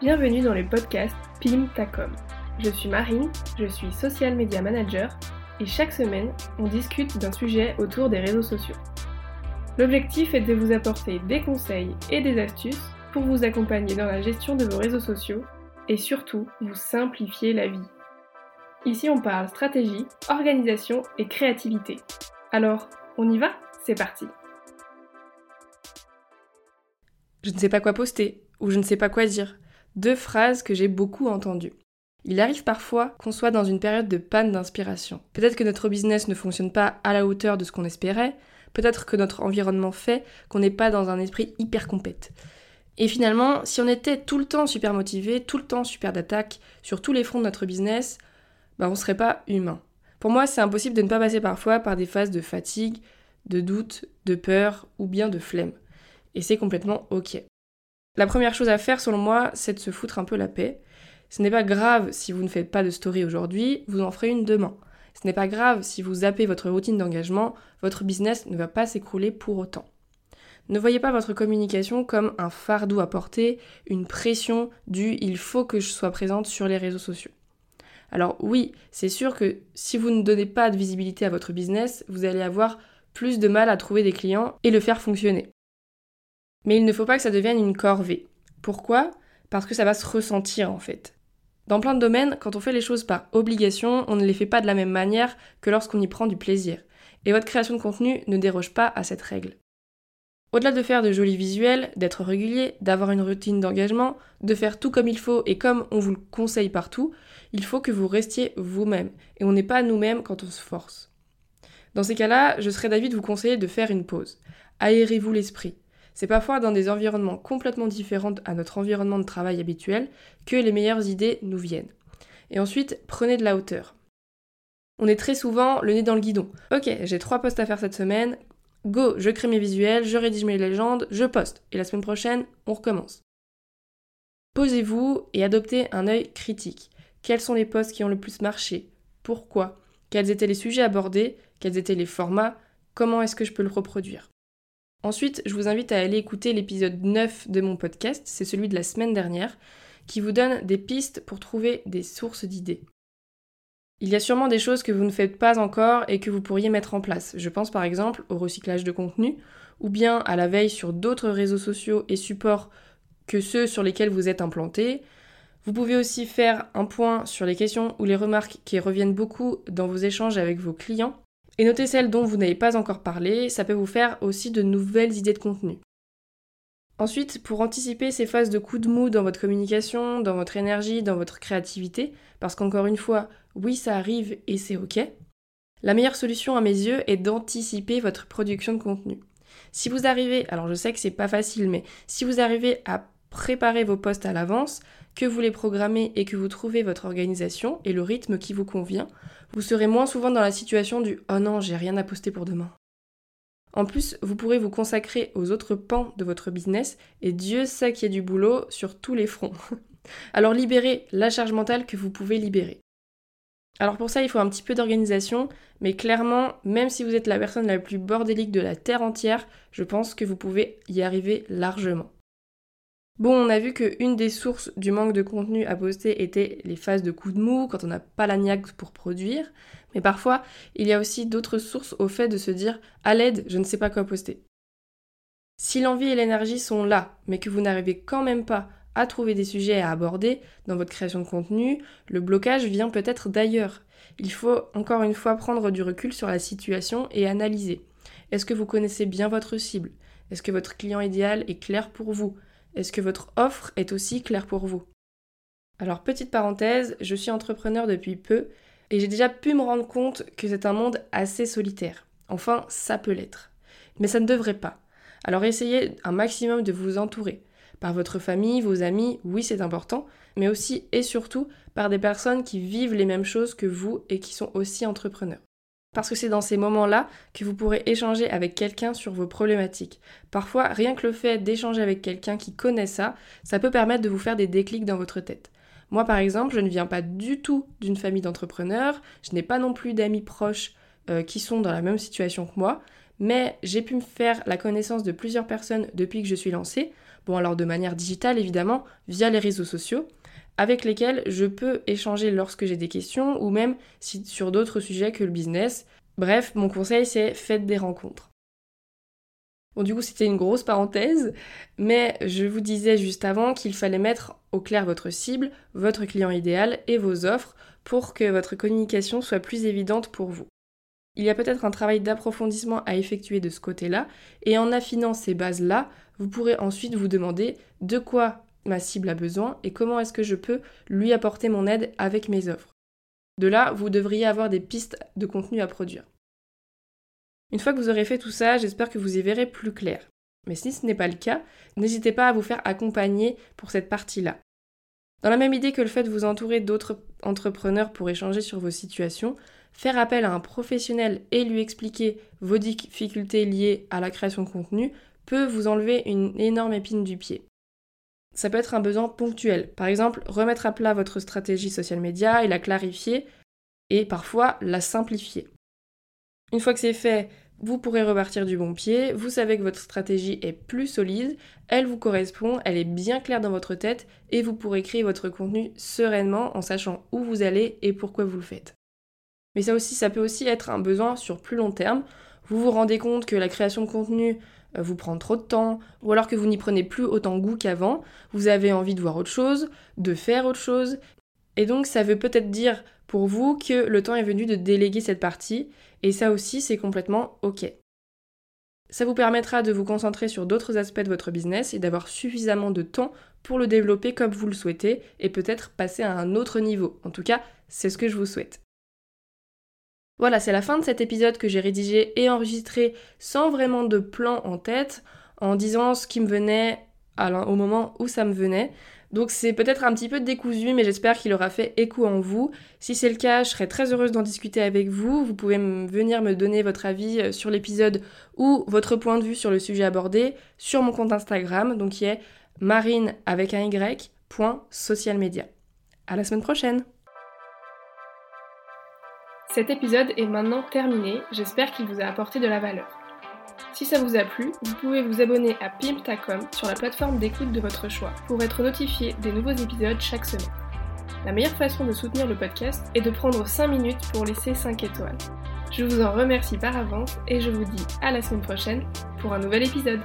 Bienvenue dans le podcast PIM Tacom. Je suis Marine, je suis social media manager et chaque semaine, on discute d'un sujet autour des réseaux sociaux. L'objectif est de vous apporter des conseils et des astuces pour vous accompagner dans la gestion de vos réseaux sociaux et surtout vous simplifier la vie. Ici on parle stratégie, organisation et créativité. Alors, on y va? C'est parti Je ne sais pas quoi poster ou je ne sais pas quoi dire. Deux phrases que j'ai beaucoup entendues. Il arrive parfois qu'on soit dans une période de panne d'inspiration. Peut-être que notre business ne fonctionne pas à la hauteur de ce qu'on espérait, peut-être que notre environnement fait qu'on n'est pas dans un esprit hyper compète. Et finalement, si on était tout le temps super motivé, tout le temps super d'attaque sur tous les fronts de notre business, bah on serait pas humain. Pour moi, c'est impossible de ne pas passer parfois par des phases de fatigue, de doute, de peur ou bien de flemme. Et c'est complètement ok. La première chose à faire selon moi, c'est de se foutre un peu la paix ce n'est pas grave si vous ne faites pas de story aujourd'hui, vous en ferez une demain. Ce n'est pas grave si vous zappez votre routine d'engagement, votre business ne va pas s'écrouler pour autant. Ne voyez pas votre communication comme un fardeau à porter, une pression du il faut que je sois présente sur les réseaux sociaux. Alors oui, c'est sûr que si vous ne donnez pas de visibilité à votre business, vous allez avoir plus de mal à trouver des clients et le faire fonctionner. Mais il ne faut pas que ça devienne une corvée. Pourquoi? Parce que ça va se ressentir en fait. Dans plein de domaines, quand on fait les choses par obligation, on ne les fait pas de la même manière que lorsqu'on y prend du plaisir. Et votre création de contenu ne déroge pas à cette règle. Au-delà de faire de jolis visuels, d'être régulier, d'avoir une routine d'engagement, de faire tout comme il faut et comme on vous le conseille partout, il faut que vous restiez vous-même. Et on n'est pas nous-mêmes quand on se force. Dans ces cas-là, je serais d'avis de vous conseiller de faire une pause. Aérez-vous l'esprit. C'est parfois dans des environnements complètement différents à notre environnement de travail habituel que les meilleures idées nous viennent. Et ensuite, prenez de la hauteur. On est très souvent le nez dans le guidon. Ok, j'ai trois postes à faire cette semaine. Go, je crée mes visuels, je rédige mes légendes, je poste. Et la semaine prochaine, on recommence. Posez-vous et adoptez un œil critique. Quels sont les postes qui ont le plus marché? Pourquoi? Quels étaient les sujets abordés? Quels étaient les formats? Comment est-ce que je peux le reproduire? Ensuite, je vous invite à aller écouter l'épisode 9 de mon podcast, c'est celui de la semaine dernière, qui vous donne des pistes pour trouver des sources d'idées. Il y a sûrement des choses que vous ne faites pas encore et que vous pourriez mettre en place. Je pense par exemple au recyclage de contenu, ou bien à la veille sur d'autres réseaux sociaux et supports que ceux sur lesquels vous êtes implanté. Vous pouvez aussi faire un point sur les questions ou les remarques qui reviennent beaucoup dans vos échanges avec vos clients et notez celles dont vous n'avez pas encore parlé, ça peut vous faire aussi de nouvelles idées de contenu. Ensuite, pour anticiper ces phases de coup de mou dans votre communication, dans votre énergie, dans votre créativité, parce qu'encore une fois, oui, ça arrive et c'est ok, la meilleure solution à mes yeux est d'anticiper votre production de contenu. Si vous arrivez, alors je sais que c'est pas facile, mais si vous arrivez à préparer vos postes à l'avance, que vous les programmez et que vous trouvez votre organisation et le rythme qui vous convient, vous serez moins souvent dans la situation du Oh non, j'ai rien à poster pour demain. En plus, vous pourrez vous consacrer aux autres pans de votre business et Dieu sait qu'il y a du boulot sur tous les fronts. Alors libérez la charge mentale que vous pouvez libérer. Alors pour ça, il faut un petit peu d'organisation, mais clairement, même si vous êtes la personne la plus bordélique de la Terre entière, je pense que vous pouvez y arriver largement. Bon, on a vu qu'une des sources du manque de contenu à poster était les phases de coup de mou, quand on n'a pas la niaque pour produire, mais parfois, il y a aussi d'autres sources au fait de se dire à l'aide, je ne sais pas quoi poster. Si l'envie et l'énergie sont là, mais que vous n'arrivez quand même pas à trouver des sujets à aborder dans votre création de contenu, le blocage vient peut-être d'ailleurs. Il faut encore une fois prendre du recul sur la situation et analyser. Est-ce que vous connaissez bien votre cible? Est-ce que votre client idéal est clair pour vous? Est-ce que votre offre est aussi claire pour vous? Alors petite parenthèse, je suis entrepreneur depuis peu et j'ai déjà pu me rendre compte que c'est un monde assez solitaire. Enfin, ça peut l'être. Mais ça ne devrait pas. Alors essayez un maximum de vous entourer. Par votre famille, vos amis, oui c'est important, mais aussi et surtout par des personnes qui vivent les mêmes choses que vous et qui sont aussi entrepreneurs parce que c'est dans ces moments-là que vous pourrez échanger avec quelqu'un sur vos problématiques. Parfois, rien que le fait d'échanger avec quelqu'un qui connaît ça, ça peut permettre de vous faire des déclics dans votre tête. Moi, par exemple, je ne viens pas du tout d'une famille d'entrepreneurs, je n'ai pas non plus d'amis proches euh, qui sont dans la même situation que moi, mais j'ai pu me faire la connaissance de plusieurs personnes depuis que je suis lancée, bon alors de manière digitale évidemment, via les réseaux sociaux, avec lesquels je peux échanger lorsque j'ai des questions ou même sur d'autres sujets que le business. Bref, mon conseil c'est faites des rencontres. Bon, du coup, c'était une grosse parenthèse, mais je vous disais juste avant qu'il fallait mettre au clair votre cible, votre client idéal et vos offres pour que votre communication soit plus évidente pour vous. Il y a peut-être un travail d'approfondissement à effectuer de ce côté-là, et en affinant ces bases-là, vous pourrez ensuite vous demander de quoi ma cible a besoin et comment est-ce que je peux lui apporter mon aide avec mes offres. De là, vous devriez avoir des pistes de contenu à produire. Une fois que vous aurez fait tout ça, j'espère que vous y verrez plus clair. Mais si ce n'est pas le cas, n'hésitez pas à vous faire accompagner pour cette partie-là. Dans la même idée que le fait de vous entourer d'autres entrepreneurs pour échanger sur vos situations, faire appel à un professionnel et lui expliquer vos difficultés liées à la création de contenu peut vous enlever une énorme épine du pied. Ça peut être un besoin ponctuel, par exemple remettre à plat votre stratégie social media et la clarifier et parfois la simplifier. Une fois que c'est fait, vous pourrez repartir du bon pied, vous savez que votre stratégie est plus solide, elle vous correspond, elle est bien claire dans votre tête et vous pourrez créer votre contenu sereinement en sachant où vous allez et pourquoi vous le faites. Mais ça aussi, ça peut aussi être un besoin sur plus long terme. Vous vous rendez compte que la création de contenu euh, vous prend trop de temps, ou alors que vous n'y prenez plus autant goût qu'avant, vous avez envie de voir autre chose, de faire autre chose, et donc ça veut peut-être dire pour vous que le temps est venu de déléguer cette partie, et ça aussi c'est complètement ok. Ça vous permettra de vous concentrer sur d'autres aspects de votre business et d'avoir suffisamment de temps pour le développer comme vous le souhaitez et peut-être passer à un autre niveau. En tout cas, c'est ce que je vous souhaite. Voilà, c'est la fin de cet épisode que j'ai rédigé et enregistré sans vraiment de plan en tête, en disant ce qui me venait au moment où ça me venait. Donc c'est peut-être un petit peu décousu, mais j'espère qu'il aura fait écho en vous. Si c'est le cas, je serais très heureuse d'en discuter avec vous. Vous pouvez venir me donner votre avis euh, sur l'épisode ou votre point de vue sur le sujet abordé sur mon compte Instagram, donc qui est marine avec un y, point social media. À la semaine prochaine! Cet épisode est maintenant terminé, j'espère qu'il vous a apporté de la valeur. Si ça vous a plu, vous pouvez vous abonner à Pimptacom sur la plateforme d'écoute de votre choix pour être notifié des nouveaux épisodes chaque semaine. La meilleure façon de soutenir le podcast est de prendre 5 minutes pour laisser 5 étoiles. Je vous en remercie par avance et je vous dis à la semaine prochaine pour un nouvel épisode.